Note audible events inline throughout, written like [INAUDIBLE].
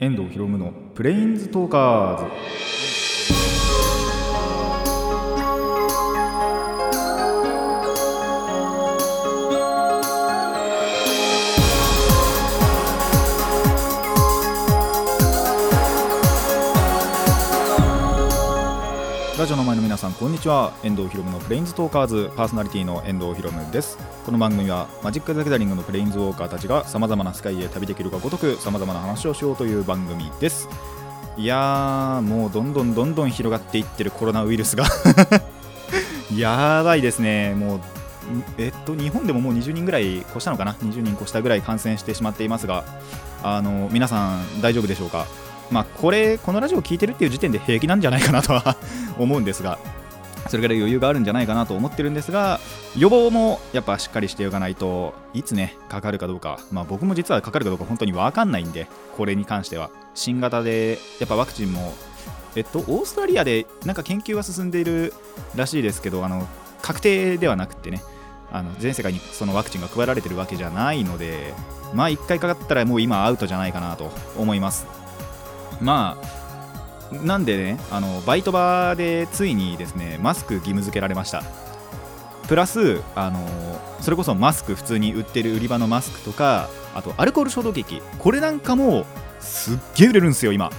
遠藤博夢のプレインズトーカーズ。ラジオの前の皆さんこんにちは。遠藤博夢のプレインズトーカーズ。パーソナリティの遠藤博夢です。この番組はマジック・ザ・ギャザリングのプレインズウォーカーたちがさまざまな世界へ旅できるがごとくさまざまな話をしようという番組です。いやーもうどんどんどんどん広がっていってるコロナウイルスが。[LAUGHS] やばいですね。もうえっと日本でももう20人ぐらい越したのかな？20人越したぐらい感染してしまっていますがあの皆さん大丈夫でしょうか？まあ、これ、このラジオを聞いてるっていう時点で平気なんじゃないかなとは [LAUGHS] 思うんですが、それぐらい余裕があるんじゃないかなと思ってるんですが、予防もやっぱしっかりしておかないといつね、かかるかどうか、まあ、僕も実はかかるかどうか本当に分かんないんで、これに関しては。新型で、やっぱワクチンも、えっと、オーストラリアでなんか研究は進んでいるらしいですけど、あの確定ではなくてね、あの全世界にそのワクチンが配られてるわけじゃないので、まあ、1回かかったらもう今アウトじゃないかなと思います。まあなんでねあのバイト場でついにですねマスク義務付けられました。プラスあのそれこそマスク普通に売ってる売り場のマスクとかあとアルコール消毒液。これなんかもすっげえ売れるんですよ今。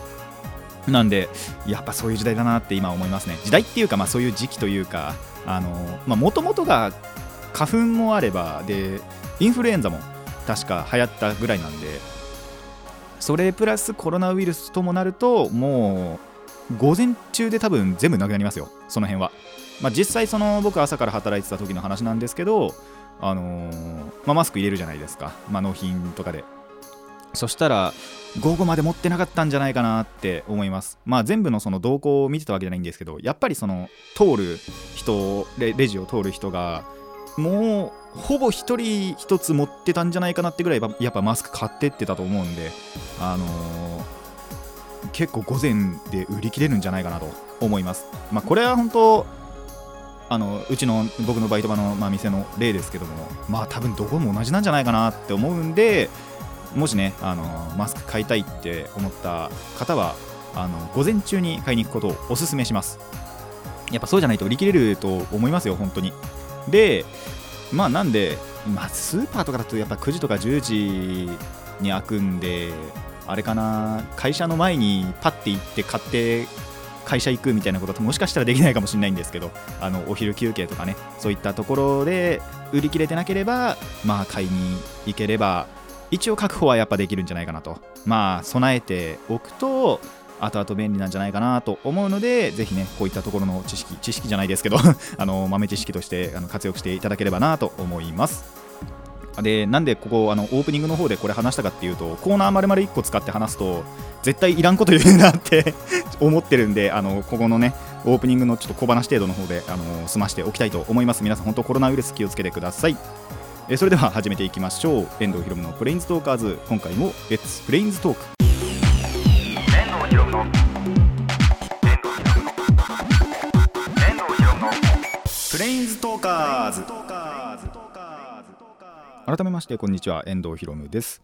なんでやっぱそういう時代だなって今思いますね。時代っていうかまあそういう時期というかあのもともとが花粉もあればでインフルエンザも確か流行ったぐらいなんでそれプラスコロナウイルスともなるともう午前中で多分全部なくなりますよ。その辺は、まあ、実際その僕朝から働いてた時の話なんですけどあのーまあ、マスク入れるじゃないですか、まあ、納品とかで。そしたら午後まで持ってなかったんじゃないかなって思います。まあ全部のその動向を見てたわけじゃないんですけどやっぱりその通る人レレジを通る人がもうほぼ一人一つ持ってたんじゃないかなってぐらいやっぱマスク買ってってたと思うんであのー結構午前で売り切れるんじゃないかなと思います。まあこれは本当あのうちの僕のバイト場の、まあ、店の例ですけどもまあ多分どこも同じなんじゃないかなって思うんでもしねあのマスク買いたいって思った方はあの午前中に買いに行くことをおすすめします。やっぱそうじゃないと売り切れると思いますよ本当に。でまあなんで、まあ、スーパーとかだとやっぱ9時とか10時に開くんであれかな会社の前にパッて行って買って会社行くみたいなこともしかしたらできないかもしれないんですけど [LAUGHS] あのお昼休憩とかねそういったところで売り切れてなければまあ買いに行ければ一応確保はやっぱできるんじゃないかなと。まあ備えておくと後々便利なんじゃないかなと思うのでぜひねこういったところの知識知識じゃないですけど [LAUGHS] あの豆知識としてあの活用していただければなと思います。でなんでここあのオープニングの方でこれ話したかっていうとコーナー丸々1個使って話すと絶対いらんこと言うなって [LAUGHS] 思ってるんであのここのねオープニングのちょっと小話程度の方であの済ましておきたいと思います。皆さん本当コロナウイルス気をつけてください。えそれでは始めていきましょう。遠藤ひろむのプレインズトーカーズ。今回もレッツプレインズトークひろの遠藤ひろの遠藤ひろのプレインズトーカーズ改めましてこんにちは遠藤ひろむです。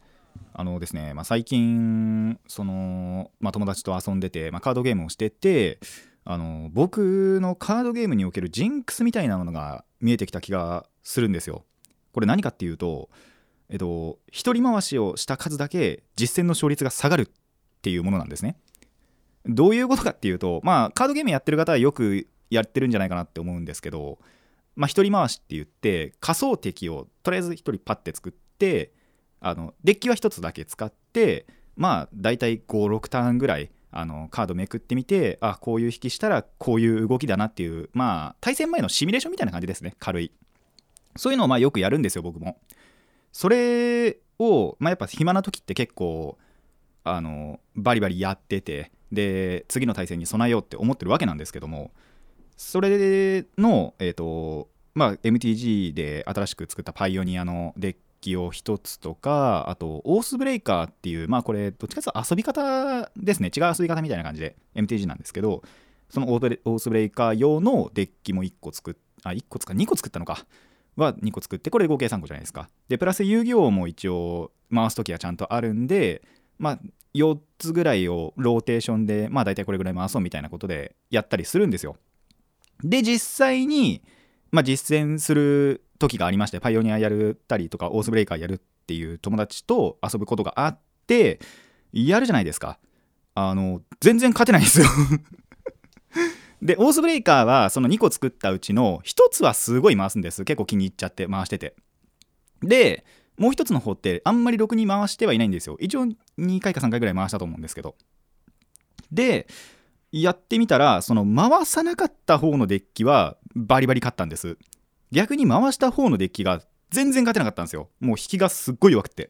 あのですね、まあ、最近その、まあ、友達と遊んでて、まあ、カードゲームをしててあの僕のカードゲームにおけるジンクスみたいなものが見えてきた気がするんですよ。これ何かっていうとえっと一人回しをした数だけ実戦の勝率が下がるっていうものなんですね。どういうことかっていうとまあカードゲームやってる方はよくやってるんじゃないかなって思うんですけどまあ、一人回しって言って仮想敵をとりあえず一人パッて作ってあのデッキは一つだけ使ってまあ大体56ターンぐらいあのカードめくってみてあこういう引きしたらこういう動きだなっていうまあ対戦前のシミュレーションみたいな感じですね軽い。そういうのをまあよくやるんですよ僕も。それを、まあ、やっぱ暇な時って結構あのバリバリやっててで次の対戦に備えようって思ってるわけなんですけどもそれの、えーとまあ、MTG で新しく作ったパイオニアのデッキを1つとかあとオースブレイカーっていうまあこれどっちかというと遊び方ですね。違う遊び方みたいな感じで MTG なんですけどそのオースブレイカー用のデッキも1個作っあ1個作2個作ったのか。は2個作ってこれ合計3個じゃないですか。でプラス遊戯王も一応回す時はちゃんとあるんでまあ4つぐらいをローテーションでまあ大体これぐらい回そうみたいなことでやったりするんですよ。で実際に、まあ、実践する時がありましてパイオニアやるたりとかオースブレイカーやるっていう友達と遊ぶことがあってやるじゃないですか。あの全然勝てないんですよ。[LAUGHS] でオースブレイカーはその2個作ったうちの1つはすごい回すんです。結構気に入っちゃって回してて。でもう1つの方ってあんまりろくに回してはいないんですよ。一応2回か3回ぐらい回したと思うんですけど。でやってみたらその回さなかった方のデッキはバリバリ勝ったんです。逆に回した方のデッキが全然勝てなかったんですよ。もう引きがすっごい弱くて。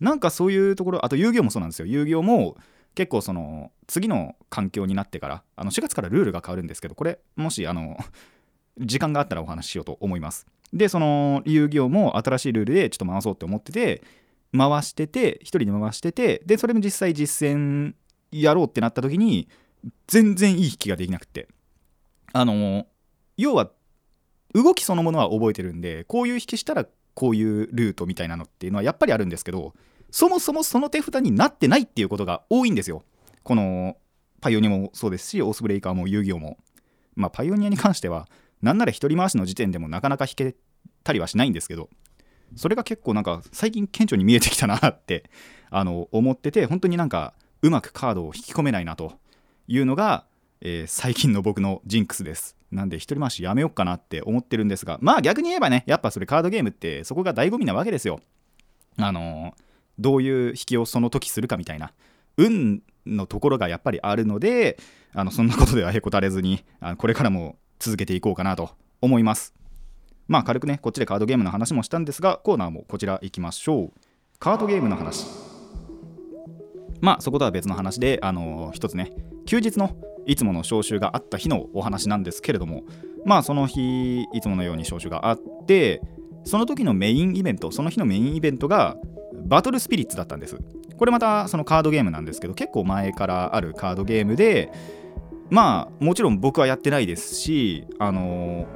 なんかそういうところあと遊戯王もそうなんですよ。遊戯王も結構その次の環境になってからあの4月からルールが変わるんですけどこれもしあの時間があったらお話ししようと思います。でその遊戯王も新しいルールでちょっと回そうって思ってて回してて1人で回しててでそれも実際実践やろうってなった時に全然いい引きができなくて。あの要は動きそのものは覚えてるんでこういう引きしたらこういうルートみたいなのっていうのはやっぱりあるんですけどそもそもその手札になってないっていうことが多いんですよ。このパイオニアもそうですしオースブレイカーも遊戯王も。まあパイオニアに関してはなんなら一人回しの時点でもなかなか引けたりはしないんですけどそれが結構なんか最近顕著に見えてきたなって [LAUGHS] あの思ってて本当になんかうまくカードを引き込めないなというのが、えー、最近の僕のジンクスです。なんで一人回しやめようかなって思ってるんですがまあ逆に言えばねやっぱそれカードゲームってそこが醍醐味なわけですよ。あのー、どういう引きをその時するかみたいな運のところがやっぱりあるのであのそんなことではへこたれずにあのこれからも続けていこうかなと思います。まあ軽くねこっちでカードゲームの話もしたんですがコーナーもこちら行きましょう。カードゲームの話。まあそことは別の話であの一つね休日のいつもの招集があった日のお話なんですけれどもまあその日いつものように招集があってその時のメインイベントその日のメインイベントがバトルスピリッツだったんです。これまたそのカードゲームなんですけど結構前からあるカードゲームでまあもちろん僕はやってないですしあの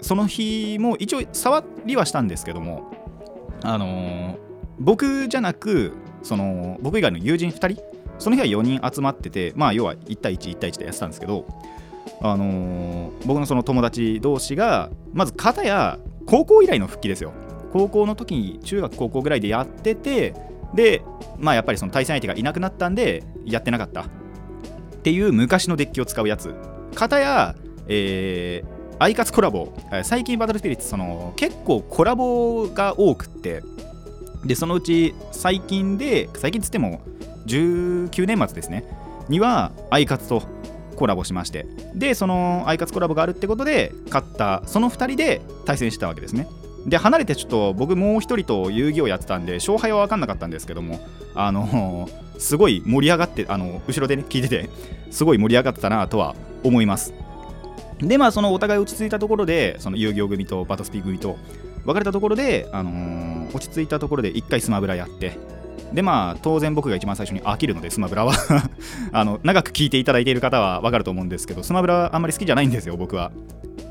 その日も一応触りはしたんですけどもあの僕じゃなくその僕以外の友人2人その日は4人集まっててまあ要は1対11対1でやってたんですけどあのー、僕のその友達同士がまず片や高校以来の復帰ですよ。高校の時に中学高校ぐらいでやっててでまあやっぱりその対戦相手がいなくなったんでやってなかった。っていう昔のデッキを使うやつ。片やえー、アイカツコラボ。最近バトルスピリッツその結構コラボが多くって。でそのうち最近で最近つっても19年末ですね。にはアイカツとコラボしまして。でそのアイカツコラボがあるってことで勝ったその2人で対戦したわけですね。で離れてちょっと僕もう1人と遊戯をやってたんで勝敗は分かんなかったんですけどもあのすごい盛り上がってあの後ろでね聞いててすごい盛り上がってたなとは思います。でまあそのお互い落ち着いたところでその遊戯王組とバトスピ組と別れたところで、あのー、落ち着いたところで1回スマブラやってでまあ当然僕が一番最初に飽きるのでスマブラは。[LAUGHS] あの長く聞いていただいている方は分かると思うんですけどスマブラはあんまり好きじゃないんですよ僕は。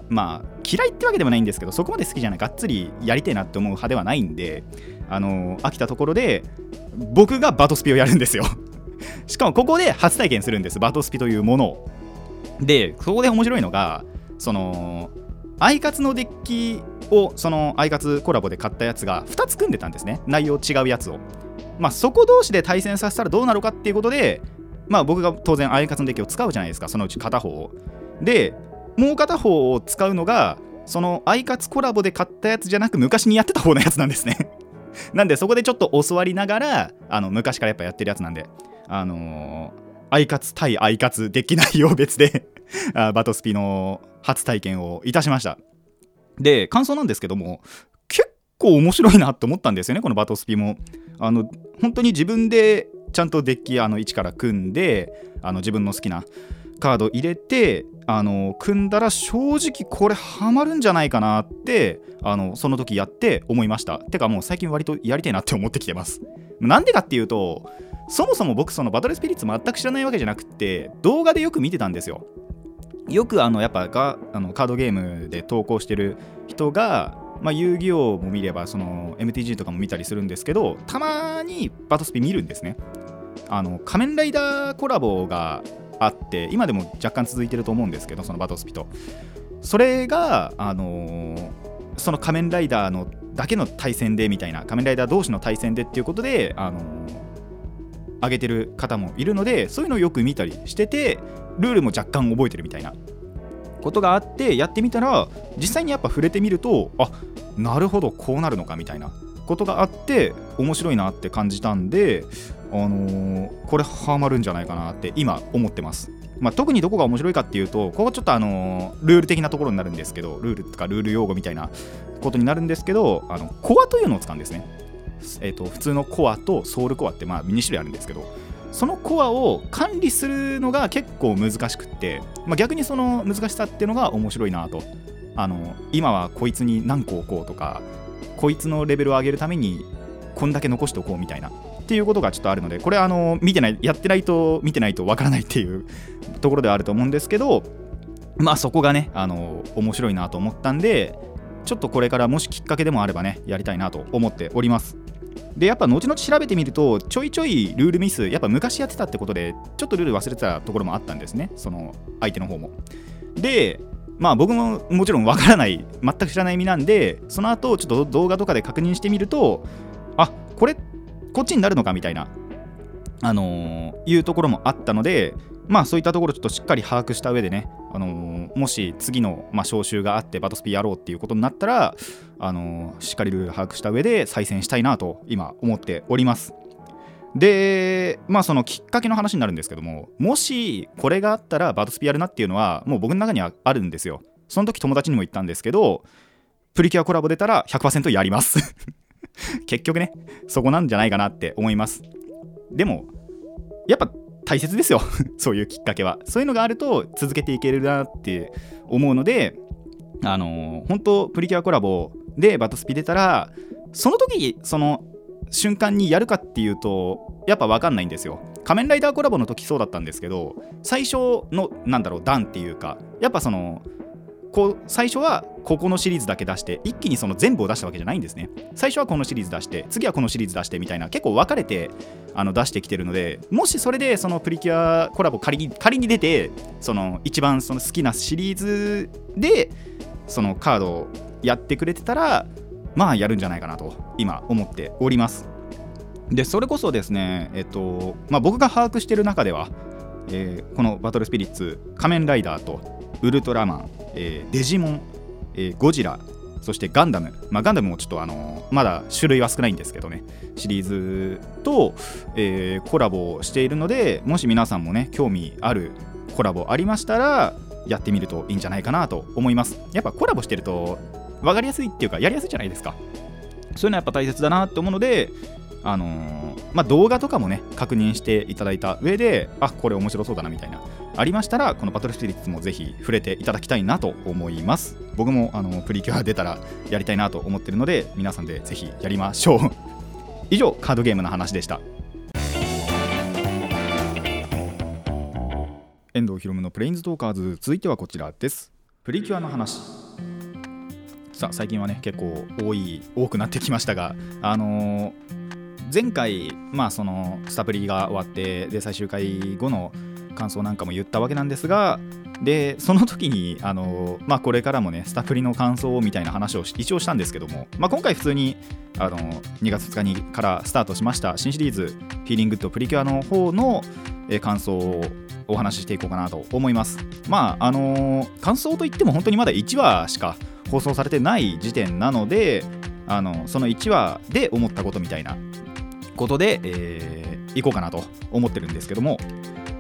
まあ嫌いってわけでもないんですけどそこまで好きじゃないがっつりやりたいなって思う派ではないんであの飽きたところで僕がバトスピをやるんですよ。[LAUGHS] しかもここで初体験するんです。バトスピというものを。でそこで面白いのがそのアイカツのデッキをそのアイカツコラボで買ったやつが2つ組んでたんですね。内容違うやつを。まあ、そこ同士で対戦させたらどうなるかっていうことで、まあ、僕が当然アイカツのデッキを使うじゃないですか。そのうち片方を。でもう片方を使うのがそのアイカツコラボで買ったやつじゃなく昔にやってた方のやつなんですね。[LAUGHS] なんでそこでちょっと教わりながらあの昔からやっぱやってるやつなんであのー、アイカツ対アイカツデッキ内容別で [LAUGHS] バトスピの初体験をいたしました。で感想なんですけども結構面白いなって思ったんですよねこのバトスピも。あの本当に自分でちゃんとデッキあの1から組んであの自分の好きなカード入れてあの組んだら正直これハマるんじゃないかなってあのその時やって思いました。てかもう最近割とやりたいなって思ってきてます。なんでかっていうとそもそも僕そのバトルスピリッツ全く知らないわけじゃなくて動画でよく見てたんですよ。よくあのやっぱがあのカードゲームで投稿してる人がまあ、遊戯王も見ればその MTG とかも見たりするんですけどたまにバトスピ見るんですね。あの仮面ライダーコラボがあって今でも若干続いてると思うんですけどそのバトスピと。それがあのーその仮面ライダーのだけの対戦でみたいな仮面ライダー同士の対戦でっていうことであのー上げてる方もいるのでそういうのをよく見たりしててルールも若干覚えてるみたいな。ことがあってやってみたら実際にやっぱ触れてみるとあなるほどこうなるのかみたいなことがあって面白いなって感じたんで、あのーこれハマるんじゃないかなって今思ってます。まあ、特にどこが面白いかっていうとここちょっとあのールール的なところになるんですけどルールとかルール用語みたいなことになるんですけどあのコアというのを使うんですね。えー、と普通のコアとソウルコアってまあ2種類あるんですけどそのコアを管理するのが結構難しくって、まあ、逆にその難しさっていうのが面白いなとあの今はこいつに何個置こうとかこいつのレベルを上げるためにこんだけ残しておこうみたいなっていうことがちょっとあるのでこれあの見てないやってないと見てないとわからないっていうところではあると思うんですけどまあそこがねあの面白いなと思ったんでちょっとこれからもしきっかけでもあればねやりたいなと思っております。でやっぱ後々調べてみるとちょいちょいルールミスやっぱ昔やってたってことでちょっとルール忘れてたところもあったんですねその相手の方も。でまあ僕ももちろんわからない全く知らない身なんでその後ちょっと動画とかで確認してみるとあこれってこっちになるのかみたいなあのーいうところもあったのでまあそういったところちょっとしっかり把握した上でね、あのーもし次の、まあ、招集があってバトスピやろうっていうことになったら、あのーしっかりルール把握した上で再戦したいなと今思っております。でまあそのきっかけの話になるんですけどももしこれがあったらバトスピやるなっていうのはもう僕の中にはあるんですよ。その時友達にも言ったんですけどプリキュアコラボ出たら100%やります。[LAUGHS] 結局ねそこなんじゃないかなって思います。でもやっぱ大切ですよ。[LAUGHS] そういうきっかけは。そういうのがあると続けていけるなって思うのであのー本当プリキュアコラボでバトスピ出たらその時その瞬間にやるかっていうとやっぱ分かんないんですよ。仮面ライダーコラボの時そうだったんですけど最初のなんだろう段っていうかやっぱそのこう最初はここのシリーズだけ出して一気にその全部を出したわけじゃないんですね。最初はこのシリーズ出して次はこのシリーズ出してみたいな結構分かれてあの出してきてるのでもしそれでそのプリキュアコラボ仮に仮に出てその一番その好きなシリーズでそのカードをやってくれてたらまあやるんじゃないかなと今思っております。でそれこそですねえっとまあ僕が把握してる中では、えーこのバトルスピリッツ仮面ライダーとウルトラマン、えーデジモン、えーゴジラそしてガンダム、まあ、ガンダムもちょっとあのまだ種類は少ないんですけどね。シリーズと、えーコラボをしているのでもし皆さんもね興味あるコラボありましたらやってみるといいんじゃないかなと思います。やっぱコラボしてると分かりやすいっていうかやりやすいじゃないですか。そういうのはやっぱ大切だなって思うのであのーまあ、動画とかもね確認していただいた上であこれ面白そうだなみたいなありましたらこのバトルスピリッツもぜひ触れていただきたいなと思います。僕もあのプリキュア出たらやりたいなと思ってるので皆さんでぜひやりましょう。[LAUGHS] 以上カードゲームの話でした。遠藤ひろむのプレインズトーカーズ続いてはこちらです。プリキュアの話。さあ最近はね結構多い多くなってきましたがあのー前回まあそのスタプリが終わってで最終回後の感想なんかも言ったわけなんですがでその時にあのまあこれからもねスタプリの感想みたいな話を一応したんですけども、まあ、今回普通にあの2月2日にからスタートしました新シリーズ「フィーリングとプリキュア」の方の、感想をお話ししていこうかなと思います。まああの感想といっても本当にまだ1話しか放送されてない時点なのであのその1話で思ったことみたいなことで、えー、いこうかなと思ってるんですけども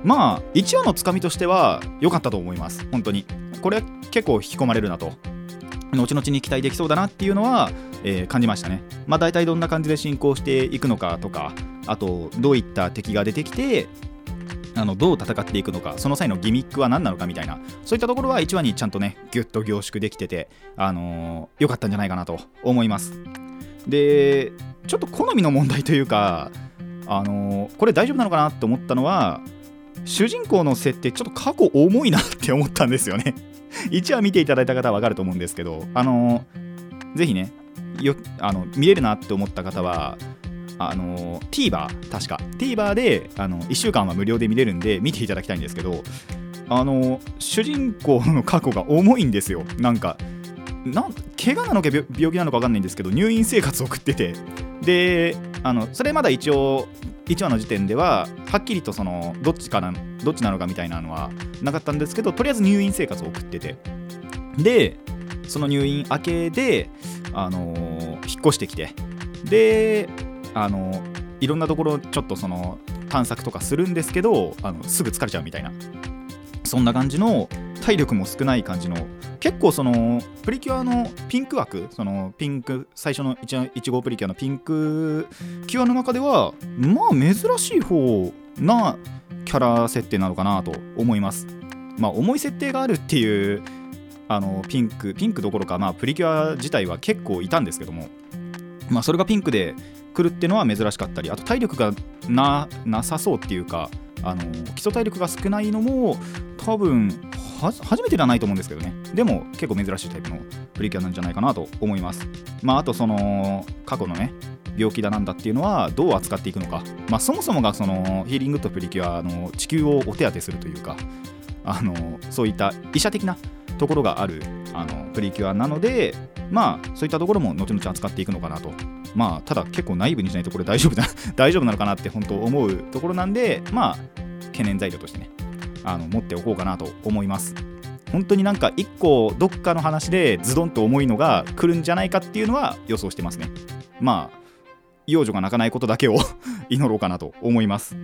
まあ1話のつかみとしては良かったと思います。本当に。これ結構引き込まれるなと。後々に期待できそうだなっていうのは、えー感じましたね。まあ大体どんな感じで進行していくのかとかあとどういった敵が出てきてあのどう戦っていくのかその際のギミックは何なのかみたいなそういったところは1話にちゃんとねギュッと凝縮できててあのー良かったんじゃないかなと思います。でちょっと好みの問題というかあのこれ大丈夫なのかなって思ったのは主人公の設定ちょっと過去重いなって思ったんですよね。[LAUGHS] 1話見ていただいた方は分かると思うんですけどあのーぜひねよあの見れるなって思った方はあの TVer 確か。TVer であの1週間は無料で見れるんで見ていただきたいんですけどあの主人公の過去が重いんですよ。なんかなん怪我なのか病気なのか分かんないんですけど入院生活を送ってて。であのそれまだ一応1話の時点でははっきりとそのどっちかなどっちなのかみたいなのはなかったんですけどとりあえず入院生活を送ってて。でその入院明けで、あのー引っ越してきて。で、あのーいろんなところちょっとその探索とかするんですけどあのすぐ疲れちゃうみたいな。そんな感じの体力も少ない感じの結構そのプリキュアのピンク枠そのピンク最初の 1, 1号プリキュアのピンクキュアの中ではまあ珍しい方なキャラ設定なのかなと思います。まあ重い設定があるっていうあのピンクピンクどころかまあプリキュア自体は結構いたんですけども。まあそれがピンクで来るっていうのは珍しかったりあと体力がななさそうっていうかあの基礎体力が少ないのも多分初めてではないと思うんですけどね。でも結構珍しいタイプのプリキュアなんじゃないかなと思います。まああとその過去のね病気だなんだっていうのはどう扱っていくのか。まあそもそもがそのヒーリングとプリキュアの地球をお手当てするというかあのそういった医者的なところがあるあのプリキュアなのでまあそういったところも後々扱っていくのかなと。まあただ結構ナイブにしないとこれ大丈夫だ [LAUGHS] 大丈夫なのかなって本当思うところなんでまあ懸念材料としてねあの持っておこうかなと思います。本当になんか一個どっかの話でズドンと重いのが来るんじゃないかっていうのは予想してますね。まあ幼女が泣かないことだけを [LAUGHS] 祈ろうかなと思います。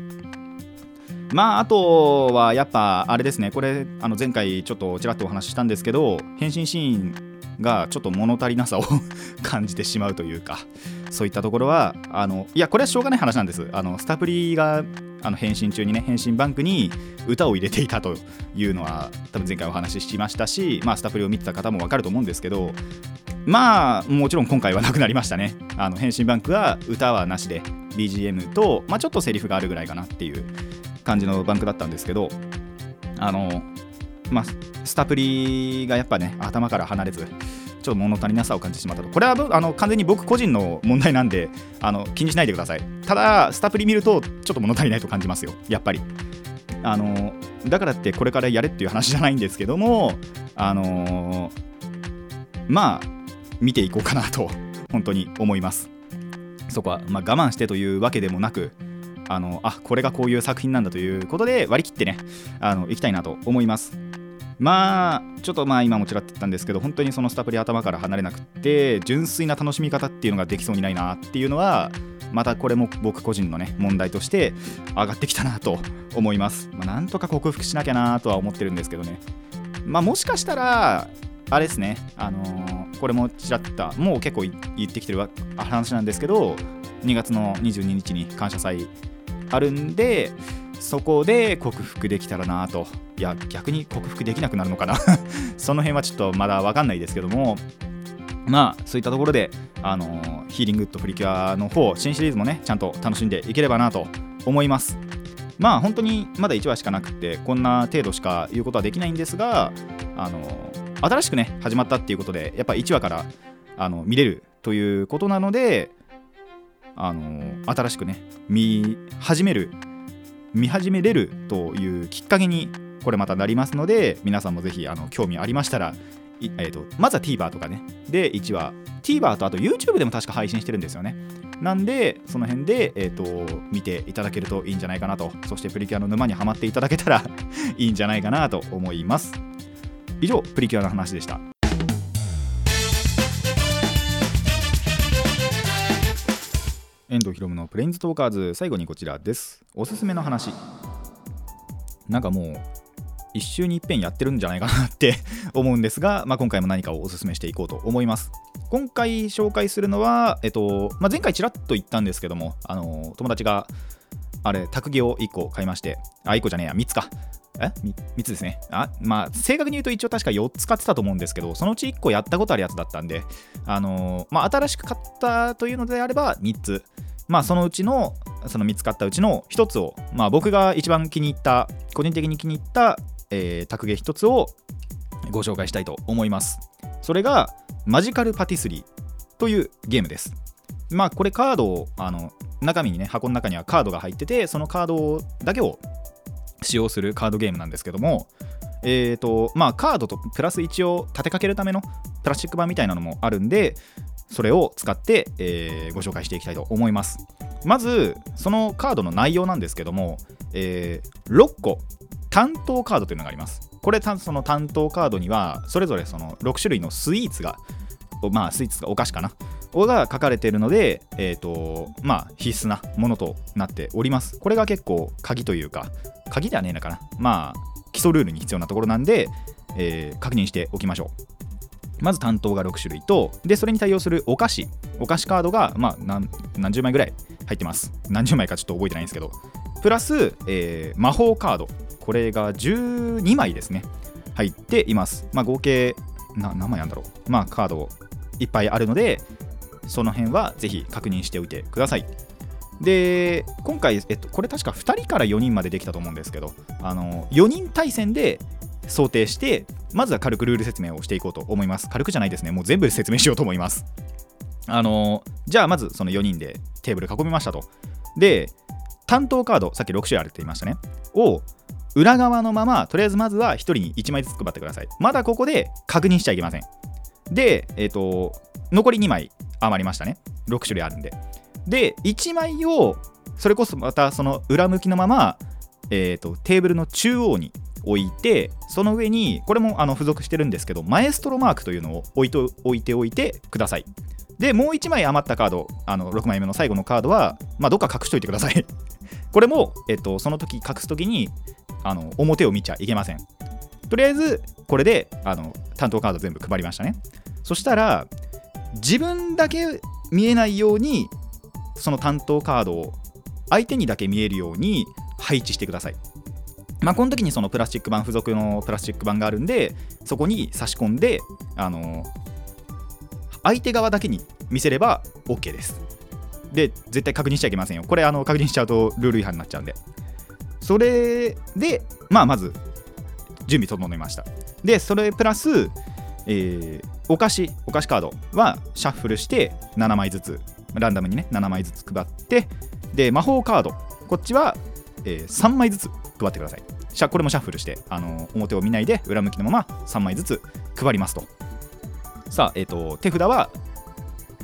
まああとはやっぱあれですね。これあの前回ちょっとちらっとお話ししたんですけど変身シーンがちょっと物足りなさを感じてしまうというかそういったところはあのいやこれはしょうがない話なんです。あのスタプリがあの変身中にね変身バンクに歌を入れていたというのは多分前回お話ししましたし、まあ、スタプリを見てた方も分かると思うんですけどまあもちろん今回はなくなりましたね。あの変身バンクは歌はなしで BGM と、まあ、ちょっとセリフがあるぐらいかなっていう感じのバンクだったんですけどあのまあスタプリがやっぱね頭から離れずちょっと物足りなさを感じてしまったと。これはあの完全に僕個人の問題なんであの気にしないでください。ただスタプリ見るとちょっと物足りないと感じますよ。やっぱり。あのだからってこれからやれっていう話じゃないんですけどもあのまあ見ていこうかなと本当に思います。そこは、まあ、我慢してというわけでもなくあのあこれがこういう作品なんだということで割り切ってねあのいきたいなと思います。まあちょっとまあ今もちらっと言ったんですけど本当にそのスタプリ頭から離れなくって純粋な楽しみ方っていうのができそうにないなっていうのはまたこれも僕個人のね問題として上がってきたなと思います、まあ、なんとか克服しなきゃなとは思ってるんですけどね。まあもしかしたらあれですねあのーこれもちらっともう結構言ってきてる話なんですけど2月の22日に感謝祭あるんでそこで克服できたらなと。いや逆に克服できなくなるのかな。[LAUGHS] その辺はちょっとまだ分かんないですけども。まあそういったところであのヒーリングとプリキュアの方新シリーズもねちゃんと楽しんでいければなと思います。まあ本当にまだ1話しかなくてこんな程度しか言うことはできないんですがあの新しくね始まったっていうことでやっぱ1話からあの見れるということなのであの新しくね見始める見始めれるというきっかけにこれまたなりますので皆さんもぜひあの興味ありましたらいえー、とまずは TVer とかね。で1話。TVer とあと YouTube でも確か配信してるんですよね。なんでその辺で、えー、と見ていただけるといいんじゃないかなと。そしてプリキュアの沼にはまっていただけたら [LAUGHS] いいんじゃないかなと思います。以上プリキュアの話でした遠藤ひろむのプレインズトーカーズ。最後にこちらです。おすすめの話。なんかもう一週に一遍やってるんじゃないかなって [LAUGHS] 思うんですが、まあ、今回も何かをおすすめしていこうと思います。今回紹介するのは、えっとまあ、前回ちらっと言ったんですけどもあの友達があれ卓技を1個買いましてあ1個じゃねえや3つか。え？3, つですね。あまあ正確に言うと一応確か4つ買ってたと思うんですけどそのうち1個やったことあるやつだったんであのまあ新しく買ったというのであれば3つ。まあそのうちのその見つかったうちの1つをまあ僕が一番気に入った個人的に気に入った、えー、卓芸1つをご紹介したいと思います。それがマジカルパティスリーというゲームです。まあこれカードをあの中身にね箱の中にはカードが入っててそのカードだけを使用するカードゲームなんですけどもえーとまあ、カードとプラス一応立てかけるためのプラスチック板みたいなのもあるんでそれを使って、えーご紹介していきたいと思います。まずそのカードの内容なんですけども、えー6個担当カードというのがあります。これその担当カードにはそれぞれその6種類のスイーツがまあスイーツがお菓子かな。が書かれているので、えーとまあ、必須なものとなっております。これが結構鍵というか鍵ではねえのかな。まあ基礎ルールに必要なところなんで、えー確認しておきましょう。まず担当が6種類とでそれに対応するお菓子。お菓子カードが、まあ、何何十枚ぐらい入ってます。何十枚かちょっと覚えてないんですけど。プラス、えー魔法カード。これが12枚ですね。入っています。まあ合計何枚あるんだろう。まあカードいっぱいあるのでその辺はぜひ確認しておいてください。で今回、えっと、これ確か2人から4人までできたと思うんですけどあの4人対戦で想定してまずは軽くルール説明をしていこうと思います。軽くじゃないですね。もう全部説明しようと思います。あのじゃあまずその4人でテーブル囲みましたと。で担当カードさっき6種類あるって言いましたね。を裏側のままとりあえずまずは1人に1枚ずつ配ってください。まだここで確認しちゃいけません。でえっ、と残り2枚余りましたね。6種類あるんで。で1枚をそれこそまたその裏向きのまま、えー、とテーブルの中央に置いてその上にこれもあの付属してるんですけどマエストロマークというのを置いと置いておいてください。でもう1枚余ったカードあの6枚目の最後のカードは、まあ、どっか隠しといてください。[LAUGHS] これも、えっと、その時隠す時にあの表を見ちゃいけません。とりあえずこれであの担当カード全部配りましたね。そしたら自分だけ見えないようにその担当カードを相手にだけ見えるように配置してください。まあ、この時にそのプラスチック板付属のプラスチック板があるんでそこに差し込んであの相手側だけに見せれば OK です。で絶対確認しちゃいけませんよ。これあの確認しちゃうとルール違反になっちゃうんで。それで、まあ、まず準備整いました。でそれプラス、えーお菓子お菓子カードはシャッフルして7枚ずつランダムにね7枚ずつ配ってで魔法カード。こっちは、えー3枚ずつ配ってください。シャこれもシャッフルしてあのー表を見ないで裏向きのまま3枚ずつ配りますと。さあ、えー、と手札は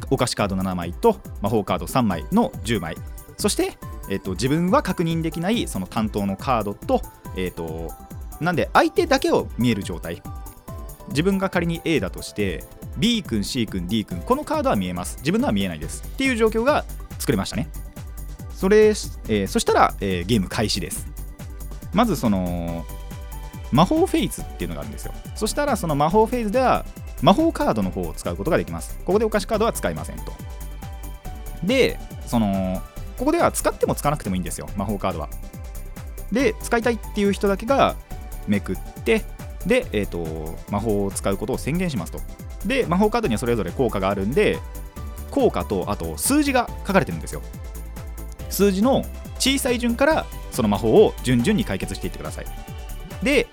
お菓子カード7枚と魔法カード3枚の10枚。そして、えー、と自分は確認できないその担当のカードと,、えー、となんで相手だけを見える状態。自分が仮に A だとして B 君 C 君 D 君このカードは見えます。自分のは見えないです。っていう状況が作れましたね。それ、えーそしたら、えーゲーム開始です。まずその魔法フェイズっていうのがあるんですよ。そしたらその魔法フェイズでは魔法カードの方を使うことができます。ここでお菓子カードは使いませんと。でそのここでは使っても使わなくてもいいんですよ。魔法カードは。で使いたいっていう人だけがめくってで、えー、と魔法を使うことを宣言しますと。で魔法カードにはそれぞれ効果があるんで効果とあと数字が書かれてるんですよ。数字の小さい順からその魔法を順々に解決していってください。で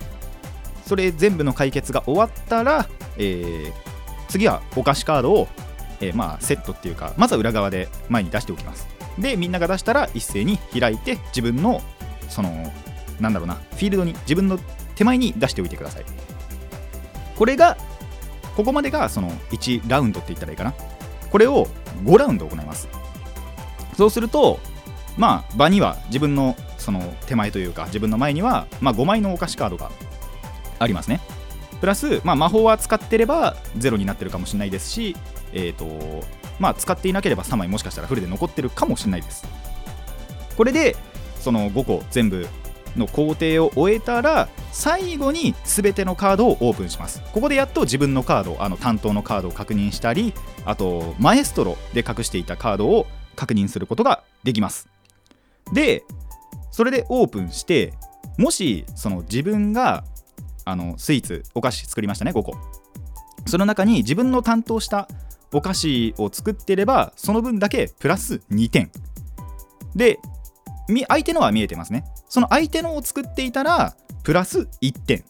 それ全部の解決が終わったら、えー次はお菓子カードを、えーまあ、セットっていうかまずは裏側で前に出しておきます。でみんなが出したら一斉に開いて自分のそのなんだろうなフィールドに自分の手前に出しておいてください。これがここまでがその1ラウンドって言ったらいいかな。これを5ラウンド行います。そうするとまあ場には自分のその手前というか自分の前には、まあ、5枚のお菓子カードがありますね。プラス、まあ、魔法は使ってれば0になってるかもしれないですしえっ、とまあ使っていなければ3枚もしかしたらフルで残ってるかもしれないです。これでその5個全部の工程を終えたら最後に全てのカードをオープンします。ここでやっと自分のカードあの担当のカードを確認したりあとマエストロで隠していたカードを確認することができます。でそれでオープンしてもしその自分があのスイーツお菓子作りましたね5個。その中に自分の担当したお菓子を作ってればその分だけプラス2点。で相手のは見えてますね。その相手のを作っていたらプラス1点。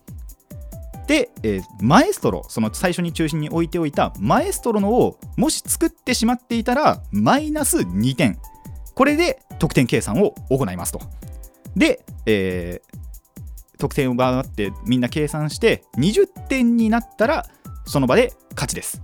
で、えーマエストロその最初に中心に置いておいたマエストロのをもし作ってしまっていたらマイナス2点。これで得点計算を行いますと。で、えー得点をバーってみんな計算して20点になったらその場で勝ちです。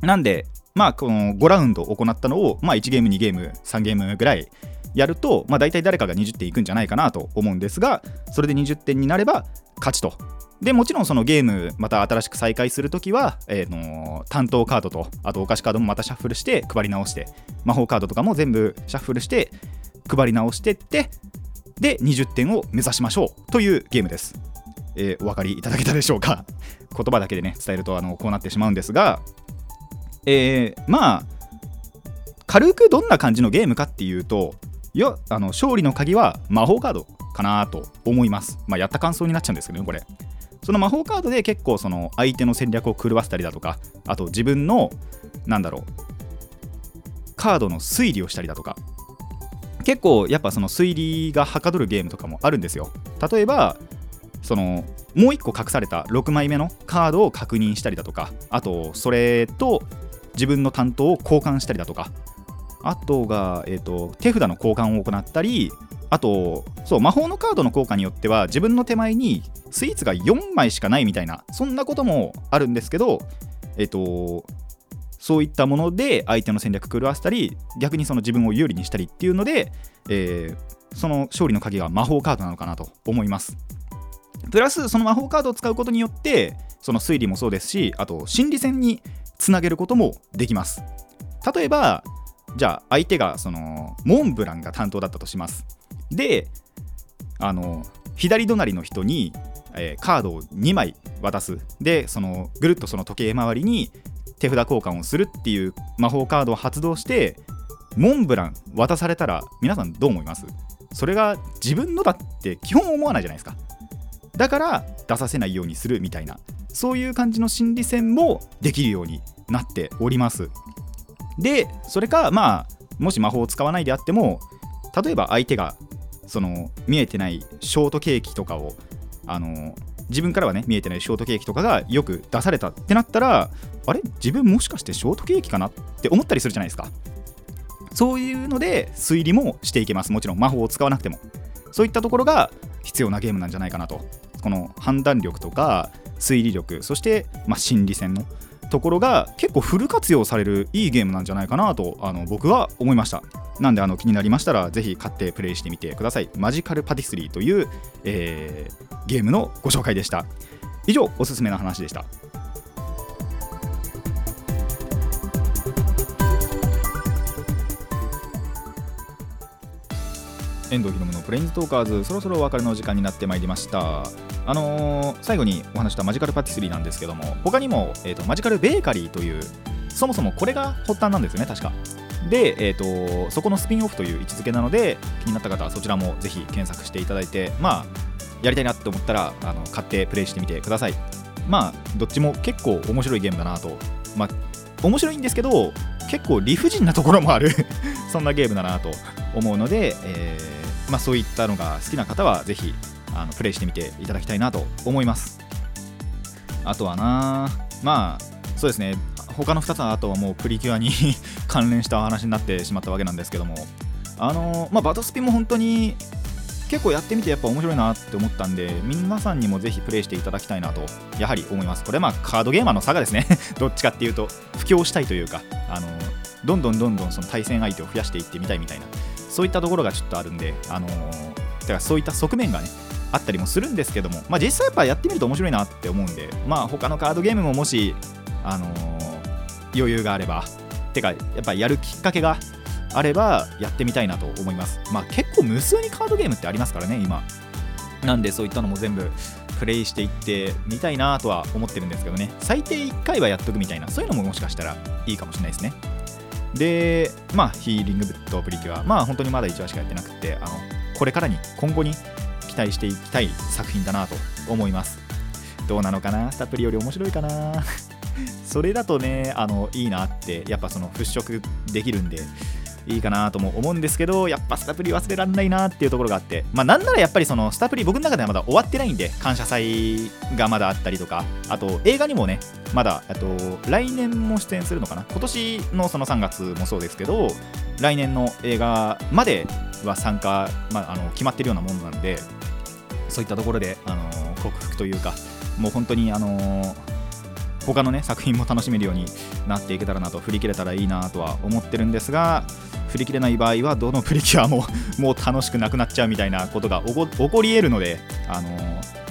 なんでまあこの5ラウンド行ったのを、まあ、1ゲーム2ゲーム3ゲームぐらいやると、まあ、大体誰かが20点いくんじゃないかなと思うんですがそれで20点になれば勝ちと。でもちろんそのゲームまた新しく再開するときは、えーの担当カードとあとお菓子カードもまたシャッフルして配り直して魔法カードとかも全部シャッフルして配り直してってで20点を目指しましょうというゲームです、えーお分かりいただけたでしょうか？[LAUGHS] 言葉だけでね伝えるとあのこうなってしまうんですがえーまあ軽くどんな感じのゲームかっていうといやあの勝利の鍵は魔法カードかなと思います、まあ、やった感想になっちゃうんですけどねこれ。その魔法カードで結構その相手の戦略を狂わせたりだとかあと自分のなんだろうカードの推理をしたりだとか。結構やっぱその推理がはかどるゲームとかもあるんですよ。例えばそのもう1個隠された6枚目のカードを確認したりだとかあとそれと自分の担当を交換したりだとか。あとが、えー、と手札の交換を行ったりあとそう魔法のカードの効果によっては自分の手前にスイーツが4枚しかないみたいなそんなこともあるんですけどえっ、とそういったもので相手の戦略狂わせたり逆にその自分を有利にしたりっていうので、えーその勝利の鍵が魔法カードなのかなと思います。プラスその魔法カードを使うことによってその推理もそうですしあと心理戦につなげることもできます。例えばじゃあ相手がそのモンブランが担当だったとします。であの左隣の人に、えーカードを2枚渡す。でそのぐるっとその時計回りに手札交換をするっていう魔法カードを発動してモンブラン渡されたら皆さんどう思います？それが自分のだって基本思わないじゃないですか。だから出させないようにするみたいなそういう感じの心理戦もできるようになっております。でそれかまあもし魔法を使わないであっても例えば相手がその見えてないショートケーキとかをあの自分からはね見えてないショートケーキとかがよく出されたってなったらあれ？自分もしかしてショートケーキかなって思ったりするじゃないですか。そういうので推理もしていけます。もちろん魔法を使わなくても。そういったところが必要なゲームなんじゃないかなと。この判断力とか推理力そして、まあ、心理戦のところが結構フル活用されるいいゲームなんじゃないかなとあの僕は思いました。なんであの気になりましたらぜひ買ってプレイしてみてください。マジカルパティスリーという、えーゲームのご紹介でした。以上おすすめの話でした。遠藤ひろむのプレインズトーカーズそろそろお別れの時間になってまいりました。あのー最後にお話したマジカルパティスリーなんですけども他にも、えー、とマジカルベーカリーというそもそもこれが発端なんですよね確か。で、えー、とそこのスピンオフという位置づけなので気になった方はそちらもぜひ検索していただいてまあやりたいなって思ったらあの買ってプレイしてみてください。まあどっちも結構面白いゲームだなと。まあ面白いんですけど結構理不尽なところもある [LAUGHS] そんなゲームだなと思うので、えーまあ、そういったのが好きな方はぜひあのプレイしてみていただきたいなと思います。あとはなまあそうですね。他の2つはあとはもうプリキュアに [LAUGHS] 関連した話になってしまったわけなんですけども。あのまあバトスピも本当に結構やってみてやっぱ面白いなって思ったんで皆さんにもぜひプレイしていただきたいなとやはり思います。これまあカードゲーマーの差がですね。[LAUGHS] どっちかっていうと布教したいというかあのどんどんどんどんその対戦相手を増やしていってみたいみたいなそういったところがちょっとあるんであのだからそういった側面がねあったりもするんですけども、まあ、実際やっぱやってみると面白いなって思うんで、まあ、他のカードゲームももし、あの余裕があれば、てか、やっぱやるきっかけがあれば、やってみたいなと思います。まあ、結構無数にカードゲームってありますからね、今。なんで、そういったのも全部プレイしていってみたいなとは思ってるんですけどね、最低1回はやっとくみたいな、そういうのももしかしたらいいかもしれないですね。で、まあ、ヒーリングブッドプリキュア、まあ、本当にまだ1話しかやってなくて、あのこれからに、今後に期待していきたい作品だなと思います。どうなのかな？サプリより面白いかな？[LAUGHS] それだとね、あのいいなって、やっぱその払拭できるんで、いいかなとも思うんですけどやっぱスタプリ忘れられないなっていうところがあってまあなんならやっぱりそのスタプリ僕の中ではまだ終わってないんで感謝祭がまだあったりとかあと映画にもねまだあと来年も出演するのかな？今年のその3月もそうですけど来年の映画までは参加、まあ、あの決まってるようなものなんでそういったところで、あの克服というかもう本当に、あの他のね作品も楽しめるようになっていけたらなと振り切れたらいいなとは思ってるんですが振り切れない場合はどのプリキュアも [LAUGHS] もう楽しくなくなっちゃうみたいなことが起こ起こり得るので、あの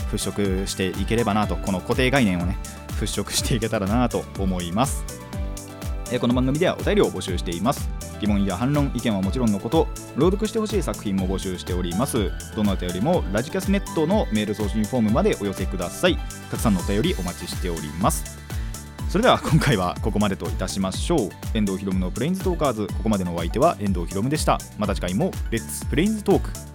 払拭していければなとこの固定概念をね払拭していけたらなと思います。えーこの番組ではお便りを募集しています。疑問や反論意見はもちろんのこと朗読してほしい作品も募集しております。どなたよりもラジキャスネットのメール送信フォームまでお寄せください。たくさんのお便りお待ちしております。それでは今回はここまでといたしましょう。遠藤ひろむのプレインズトーカーズ。ここまでのお相手は遠藤ひろむでした。また次回もレッツプレインズトーク。